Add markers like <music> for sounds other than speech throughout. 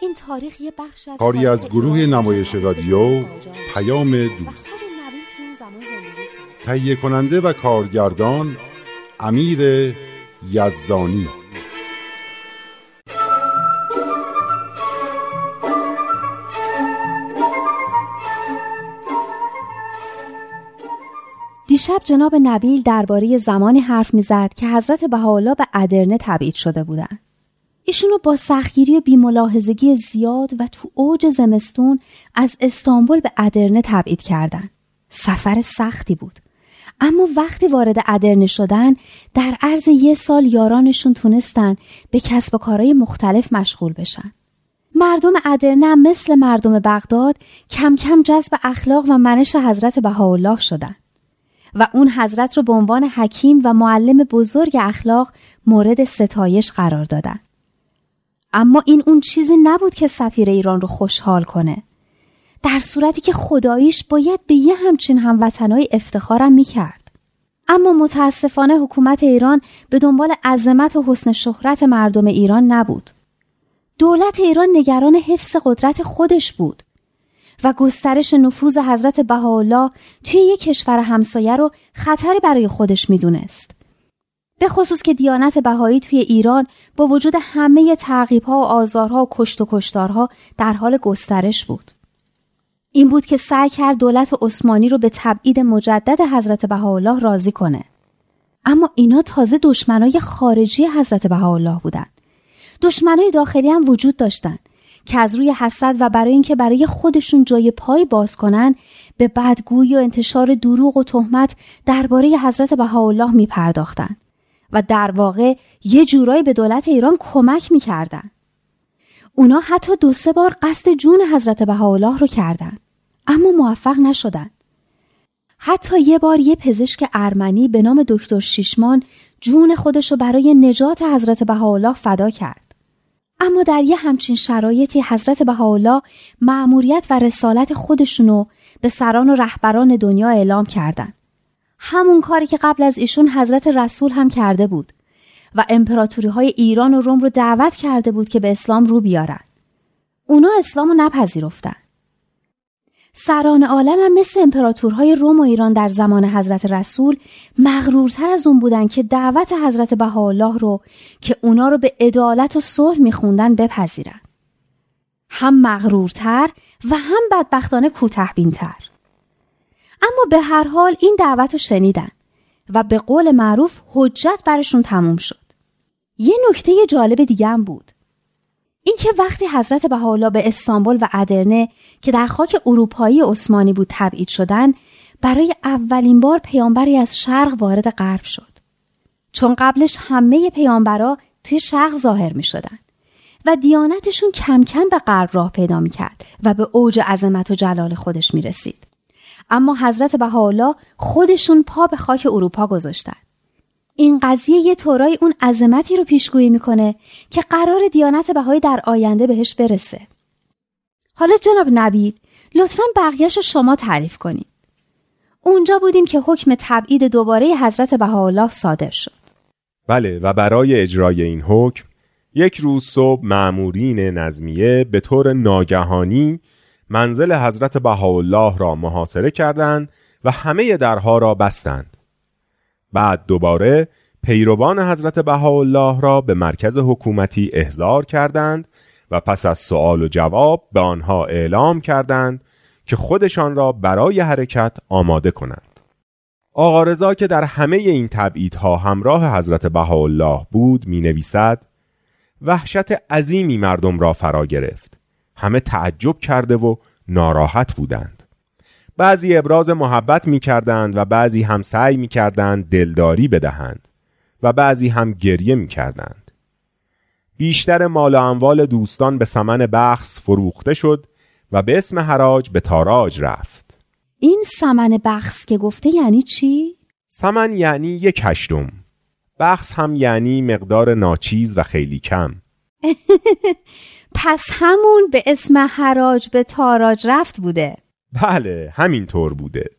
این تاریخ یه بخش از کاری از گروه نمایش رادیو پیام دوست. تهیه کننده و کارگردان امیر یزدانی. دیشب جناب نبیل درباره زمانی حرف می‌زد که حضرت بهاءالله به ادرنه تبعید شده بودند. ایشونو با سختگیری و بیملاحظگی زیاد و تو اوج زمستون از استانبول به ادرنه تبعید کردن. سفر سختی بود. اما وقتی وارد ادرنه شدن در عرض یه سال یارانشون تونستن به کسب و کارهای مختلف مشغول بشن. مردم ادرنه مثل مردم بغداد کم کم جذب اخلاق و منش حضرت بهاءالله شدن. و اون حضرت رو به عنوان حکیم و معلم بزرگ اخلاق مورد ستایش قرار دادن. اما این اون چیزی نبود که سفیر ایران رو خوشحال کنه. در صورتی که خداییش باید به یه همچین هموطنهای افتخارم می‌کرد. اما متاسفانه حکومت ایران به دنبال عظمت و حسن شهرت مردم ایران نبود. دولت ایران نگران حفظ قدرت خودش بود و گسترش نفوذ حضرت بهاءالله توی یک کشور همسایه رو خطری برای خودش می‌دونست. به خصوص که دیانت بهایی توی ایران با وجود همه تعقیبها و آزارها و کشت و کشتارها در حال گسترش بود. این بود که سعی کرد دولت عثمانی رو به تبعید مجدد حضرت بهاءالله راضی کنه. اما اینا تازه دشمنای خارجی حضرت بهاءالله بودند. دشمنای داخلی هم وجود داشتند که از روی حسد و برای اینکه برای خودشون جای پای باز کنن به بدگویی و انتشار دروغ و تهمت درباره حضرت بهاءالله می پرداختن و در واقع یه جورایی به دولت ایران کمک می‌کردن. اونا حتی دو سه بار قصد جون حضرت بهاءالله رو کردن اما موفق نشدن. حتی یه بار یه پزشک ارمنی به نام دکتر شیشمان جون خودش رو برای نجات حضرت بهاءالله فدا کرد. اما در یه همچین شرایطی حضرت بهاءالله مأموریت و رسالت خودشونو به سران و رهبران دنیا اعلام کردند. همون کاری که قبل از ایشون حضرت رسول هم کرده بود و امپراتوری های ایران و روم رو دعوت کرده بود که به اسلام رو بیارن. اونا اسلام رو نپذیرفتن. سران عالم هم مثل امپراتورهای روم و ایران در زمان حضرت رسول مغرورتر از اون بودن که دعوت حضرت بهاءالله رو که اونا رو به عدالت و صلح میخوندن بپذیرن. هم مغرورتر و هم بدبختانه کوتهبینتر. اما به هر حال این دعوت رو شنیدن و به قول معروف حجت برشون تموم شد. یه نکته جالب دیگه هم بود. اینکه وقتی حضرت بهاءالله به استانبول و ادرنه که در خاک اروپایی عثمانی بود تبعید شدن برای اولین بار پیامبری از شرق وارد غرب شد چون قبلش همه پیامبرا توی شرق ظاهر می شدن و دیانتشون کم کم به غرب راه پیدا می کرد و به اوج عظمت و جلال خودش می رسید. اما حضرت بهاءالله خودشون پا به خاک اروپا گذاشتن. این قضیه یه طورای اون عظمتی رو پیشگویی می‌کنه که قرار دیانت بهایی در آینده بهش برسه. حالا جناب نبیل لطفا بقیهش رو شما تعریف کنید. اونجا بودیم که حکم تبعید دوباره حضرت بهاءالله صادر شد. بله و برای اجرای این حکم یک روز صبح معمورین نظمیه به طور ناگهانی منزل حضرت بهاءالله را محاصره کردند و همه درها را بستند. بعد دوباره پیروان حضرت بهاءالله را به مرکز حکومتی احضار کردند و پس از سوال و جواب به آنها اعلام کردند که خودشان را برای حرکت آماده کنند. آقا رضا که در همه این تبعیدها همراه حضرت بهاءالله بود می نویسد وحشت عظیمی مردم را فرا گرفت. همه تعجب کرده و ناراحت بودند. بعضی ابراز محبت می کردند و بعضی هم سعی می کردند دلداری بدهند و بعضی هم گریه می کردند. بیشتر مال و اموال دوستان به سمن بخص فروخته شد و به اسم حراج به تاراج رفت این سمن بخص که گفته یعنی چی؟ سمن یعنی یک هشتم بخص هم یعنی مقدار ناچیز و خیلی کم <laughs> پس همون به اسم حراج به تاراج رفت بوده. بله همینطور بوده.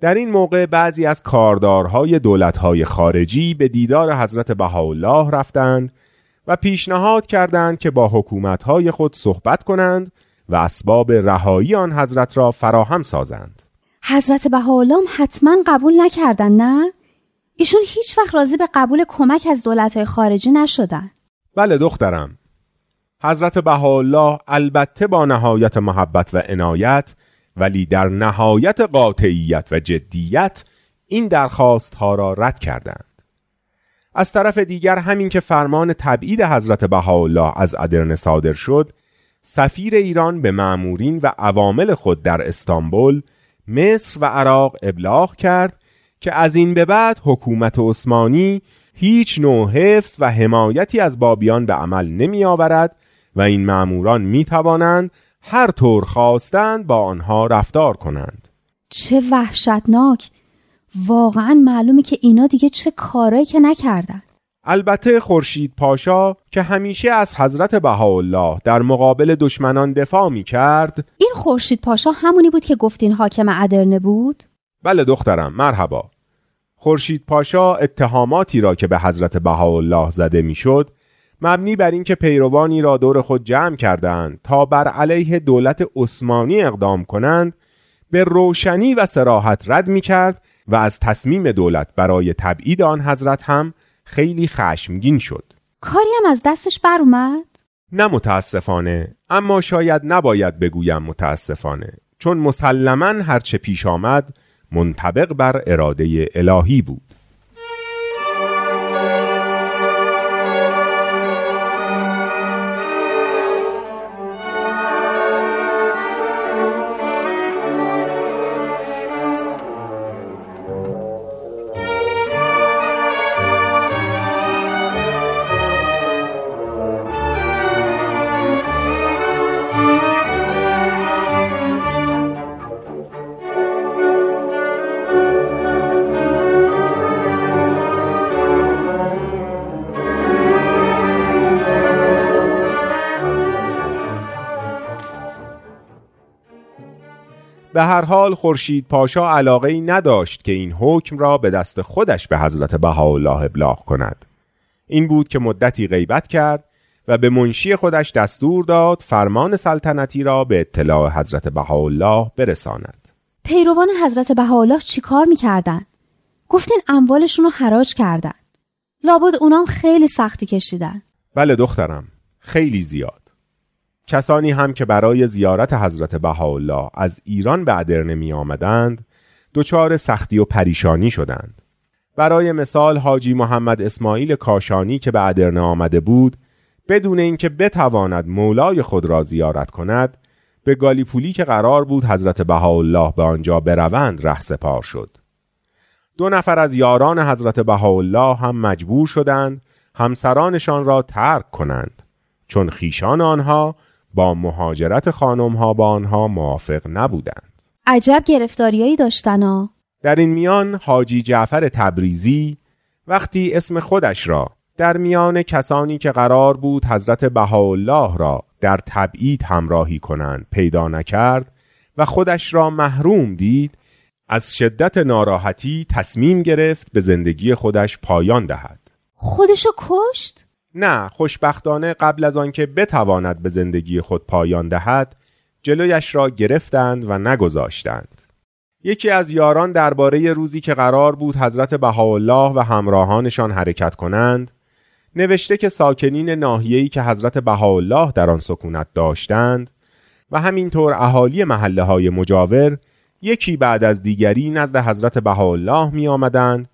در این موقع بعضی از کاردارهای دولتهای خارجی به دیدار حضرت بهاءالله رفتند و پیشنهاد کردند که با حکومتهای خود صحبت کنند و اسباب رهایی آن حضرت را فراهم سازند. حضرت بهاءالله حتما قبول نکردن نه؟ ایشون هیچ وقت راضی به قبول کمک از دولتهای خارجی نشدن. بله دخترم. حضرت بهاءالله البته با نهایت محبت و عنایت ولی در نهایت قاطعیت و جدیت این درخواست ها را رد کردند. از طرف دیگر همین که فرمان تبعید حضرت بهاءالله از ادرنه صادر شد سفیر ایران به معمورین و عوامل خود در استانبول مصر و عراق ابلاغ کرد که از این به بعد حکومت عثمانی هیچ نوع حفظ و حمایتی از بابیان به عمل نمی آورد و این معموران می توانند هر طور خواستند با آنها رفتار کنند. چه وحشتناک. واقعا معلومه که اینا دیگه چه کارایی که نکردن. البته خورشید پاشا که همیشه از حضرت بهاءالله در مقابل دشمنان دفاع می کرد این خورشید پاشا همونی بود که گفتین حاکم ادرنه بود؟ بله دخترم مرحبا. خورشید پاشا اتهاماتی را که به حضرت بهاءالله زده می‌شد مبنی بر اینکه پیروانی را دور خود جمع کردند تا بر علیه دولت عثمانی اقدام کنند به روشنی و سراحت رد می کرد و از تصمیم دولت برای تبعید آن حضرت هم خیلی خشمگین شد کاری هم از دستش بر اومد؟ نه متاسفانه اما شاید نباید بگویم متاسفانه چون مسلما هرچه پیش آمد منطبق بر اراده الهی بود به هر حال خورشید پاشا علاقه ای نداشت که این حکم را به دست خودش به حضرت بهاءالله ابلاغ کند. این بود که مدتی غیبت کرد و به منشی خودش دستور داد فرمان سلطنتی را به اطلاع حضرت بهاءالله برساند. پیروان حضرت بهاءالله چیکار می‌کردن؟ گفتین اموالشون رو حراج کردن لابد اونام خیلی سختی کشیدن بله دخترم خیلی زیاد. کسانی هم که برای زیارت حضرت بهاءالله از ایران به ادرنه می آمدند دچار سختی و پریشانی شدند. برای مثال حاجی محمد اسماعیل کاشانی که به ادرنه آمده بود بدون اینکه بتواند مولای خود را زیارت کند به گالیپولی که قرار بود حضرت بهاءالله به آنجا بروند ره سپار شد. دو نفر از یاران حضرت بهاءالله هم مجبور شدند همسرانشان را ترک کنند چون خیشان آنها با مهاجرت خانم ها با آنها موافق نبودند. عجب گرفتاریایی داشتن ها. در این میان حاجی جعفر تبریزی وقتی اسم خودش را در میان کسانی که قرار بود حضرت بهاءالله را در تبعید همراهی کنند پیدا نکرد و خودش را محروم دید از شدت ناراحتی تصمیم گرفت به زندگی خودش پایان دهد. خودشو کشت؟ نه خوشبختانه قبل از آنکه بتواند به زندگی خود پایان دهد جلویش را گرفتند و نگذاشتند. یکی از یاران درباره روزی که قرار بود حضرت بهاءالله و همراهانشان حرکت کنند نوشته که ساکنین ناحیه‌ای که حضرت بهاءالله در آن سکونت داشتند و همینطور اهالی محله های مجاور یکی بعد از دیگری نزد حضرت بهاءالله می آمدند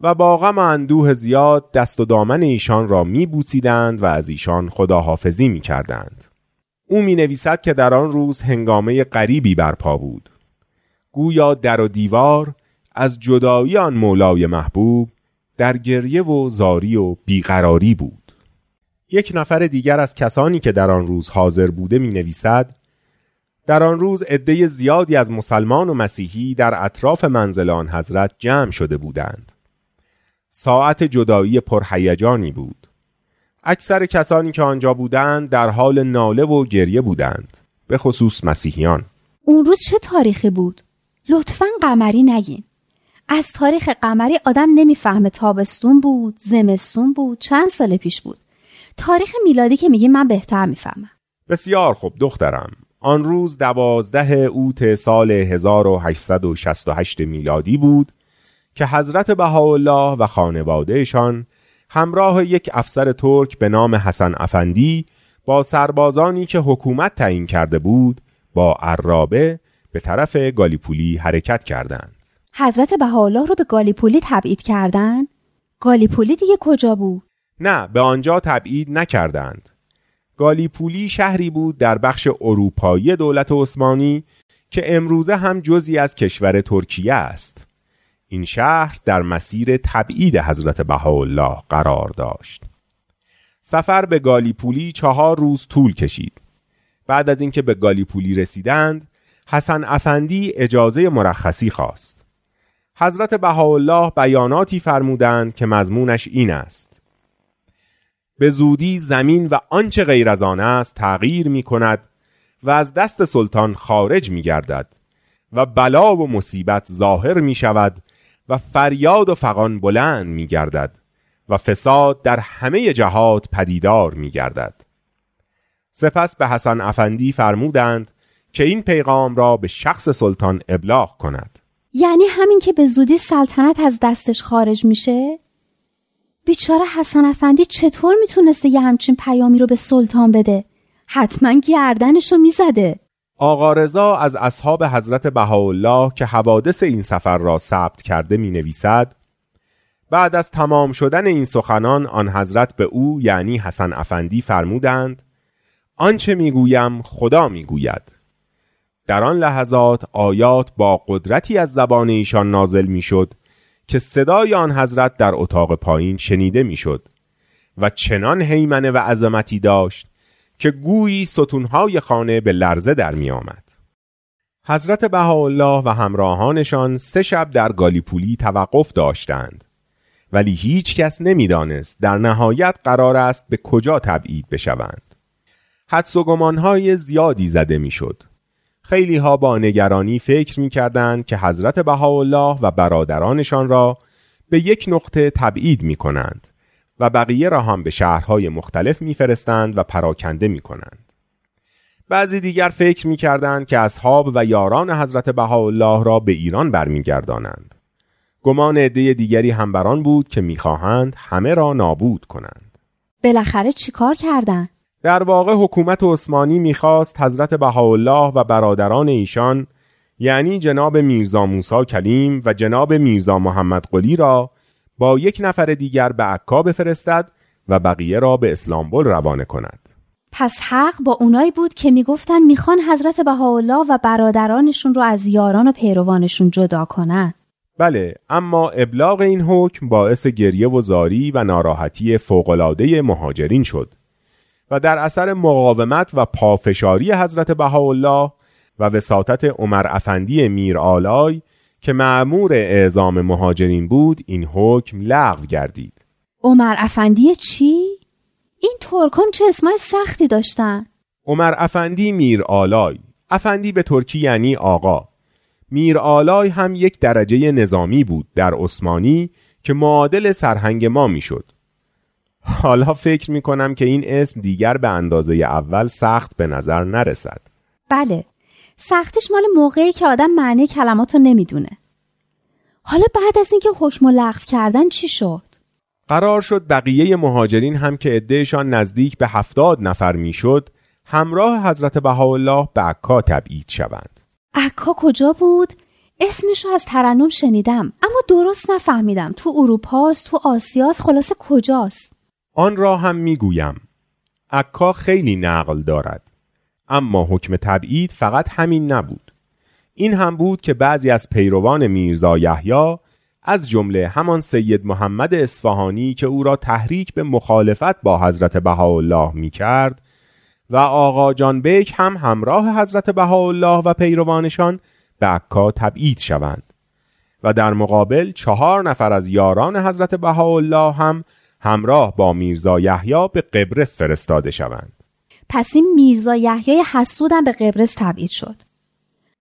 و با غم اندوه زیاد دست و دامن ایشان را می بوسیدند و از ایشان خداحافظی می کردند. او می نویسد که در آن روز هنگامه غریبی برپا بود. گویا در و دیوار از جدایی آن مولای محبوب در گریه و زاری و بیقراری بود. یک نفر دیگر از کسانی که در آن روز حاضر بوده می نویسد در آن روز عده زیادی از مسلمان و مسیحی در اطراف منزل آن حضرت جمع شده بودند. ساعت جدایی پرهیجانی بود. اکثر کسانی که آنجا بودند در حال ناله و گریه بودند. به خصوص مسیحیان. اون روز چه تاریخی بود؟ لطفا قمری نگین. از تاریخ قمری آدم نمی‌فهمه تابستون بود، زمستون بود، چند سال پیش بود. تاریخ میلادی که میگی من بهتر می‌فهمم. بسیار خوب دخترم. آن روز دوازده اوت سال 1868 میلادی بود که حضرت بهاءالله و خانوادهشان همراه یک افسر ترک به نام حسن افندی با سربازانی که حکومت تعیین کرده بود با عرابه به طرف گالیپولی حرکت کردند. حضرت بهاءالله رو به گالیپولی تبعید کردند؟ گالیپولی دیگه کجا بود؟ نه به آنجا تبعید نکردند. گالیپولی شهری بود در بخش اروپایی دولت عثمانی که امروزه هم جزی از کشور ترکیه است. این شهر در مسیر تبعید حضرت بهاءالله قرار داشت. سفر به گالیپولی چهار روز طول کشید. بعد از اینکه به گالیپولی رسیدند، حسن افندی اجازه مرخصی خواست. حضرت بهاءالله بیاناتی فرمودند که مضمونش این است: به زودی زمین و آنچه غیر از آن است تغییر می کند و از دست سلطان خارج می گردد و بلا و مصیبت ظاهر می شود و فریاد و فقان بلند می گردد و فساد در همه جهات پدیدار می گردد. سپس به حسن افندی فرمودند که این پیغام را به شخص سلطان ابلاغ کند. یعنی همین که به زودی سلطنت از دستش خارج میشه؟ بیچاره حسن افندی چطور می‌تونسته یه همچین پیامی رو به سلطان بده؟ حتما گردنش رو می‌زده. آقا رضا از اصحاب حضرت بهاءالله که حوادث این سفر را ثبت کرده می نویسد بعد از تمام شدن این سخنان آن حضرت به او یعنی حسن افندی فرمودند آنچه می‌گویم خدا می‌گوید. در آن لحظات آیات با قدرتی از زبان ایشان نازل می‌شد که صدای آن حضرت در اتاق پایین شنیده می‌شد و چنان حیمنه و عظمتی داشت که گویی ستونهای خانه به لرزه در می آمد. حضرت بهاءالله و همراهانشان سه شب در گالیپولی توقف داشتند ولی هیچ کس نمی‌دانست در نهایت قرار است به کجا تبعید بشوند. حدس و گمانهای زیادی زده می‌شد. خیلی ها با نگرانی فکر می کردند که حضرت بهاءالله و برادرانشان را به یک نقطه تبعید می کنند و بقیه را هم به شهرهای مختلف میفرستند و پراکنده می کنند. بعضی دیگر فکر می کردند که اصحاب و یاران حضرت بهاءالله را به ایران برمیگردانند. گمان عده دیگری هم بران بود که می‌خواهند همه را نابود کنند. بالاخره چیکار کردند؟ در واقع حکومت عثمانی می‌خواست حضرت بهاءالله و برادران ایشان یعنی جناب میرزا موسی کلیم و جناب میرزا محمد قلی را با یک نفر دیگر به عکا بفرستد و بقیه را به اسلامبول روانه کند. پس حق با اونایی بود که می‌گفتن می‌خوان حضرت بهاءالله و برادرانشون رو از یاران و پیروانشون جدا کنند. بله اما ابلاغ این حکم باعث گریه و زاری و ناراحتی فوقالعاده مهاجرین شد و در اثر مقاومت و پافشاری حضرت بهاءالله و وساطت عمر افندی میر آلای که معمور اعزام مهاجرین بود این حکم لغو گردید عمر افندی چی؟ این ترکان چه اسمای سختی داشتن؟ عمر افندی میر آلای افندی به ترکی یعنی آقا میر آلای هم یک درجه نظامی بود در عثمانی که معادل سرهنگ ما می‌شد. حالا فکر می کنم که این اسم دیگر به اندازه اول سخت به نظر نرسد. بله سختش مال موقعی که آدم معنی کلمات رو نمی‌دونه. حالا بعد از اینکه حکم و لغو کردن چی شد؟ قرار شد بقیه مهاجرین هم که عدهشان نزدیک به هفتاد نفر می‌شد همراه حضرت بهاءالله به عکا تبعید شوند. عکا کجا بود؟ اسمش رو از ترنم شنیدم اما درست نفهمیدم تو اروپاست تو آسیاست خلاصه کجاست آن را هم می‌گویم عکا خیلی نقل دارد اما حکم تبعید فقط همین نبود. این هم بود که بعضی از پیروان میرزا یحیی از جمله همان سید محمد اصفهانی که او را تحریک به مخالفت با حضرت بهاءالله می کرد و آقا جان بیک هم همراه حضرت بهاءالله و پیروانشان به عکا تبعید شوند و در مقابل چهار نفر از یاران حضرت بهاءالله هم همراه با میرزا یحیی به قبرس فرستاده شوند. پس این میرزا یحیی حسودم به قبرس تبعید شد.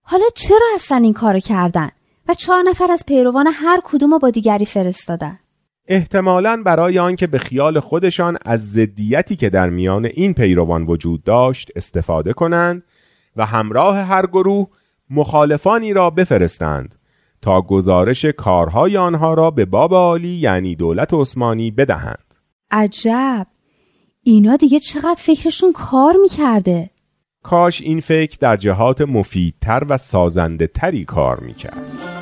حالا چرا اصلا این کارو کردن و چهار نفر از پیروان هر کدوم با دیگری فرستادن؟ احتمالا برای آنکه به خیال خودشان از ضدیتی که در میان این پیروان وجود داشت استفاده کنند و همراه هر گروه مخالفانی را بفرستند تا گزارش کارهای آنها را به باب عالی یعنی دولت عثمانی بدهند. عجب! اینا دیگه چقدر فکرشون کار می‌کرده؟ کاش این فکر در جهات مفیدتر و سازنده تری کار می‌کرد.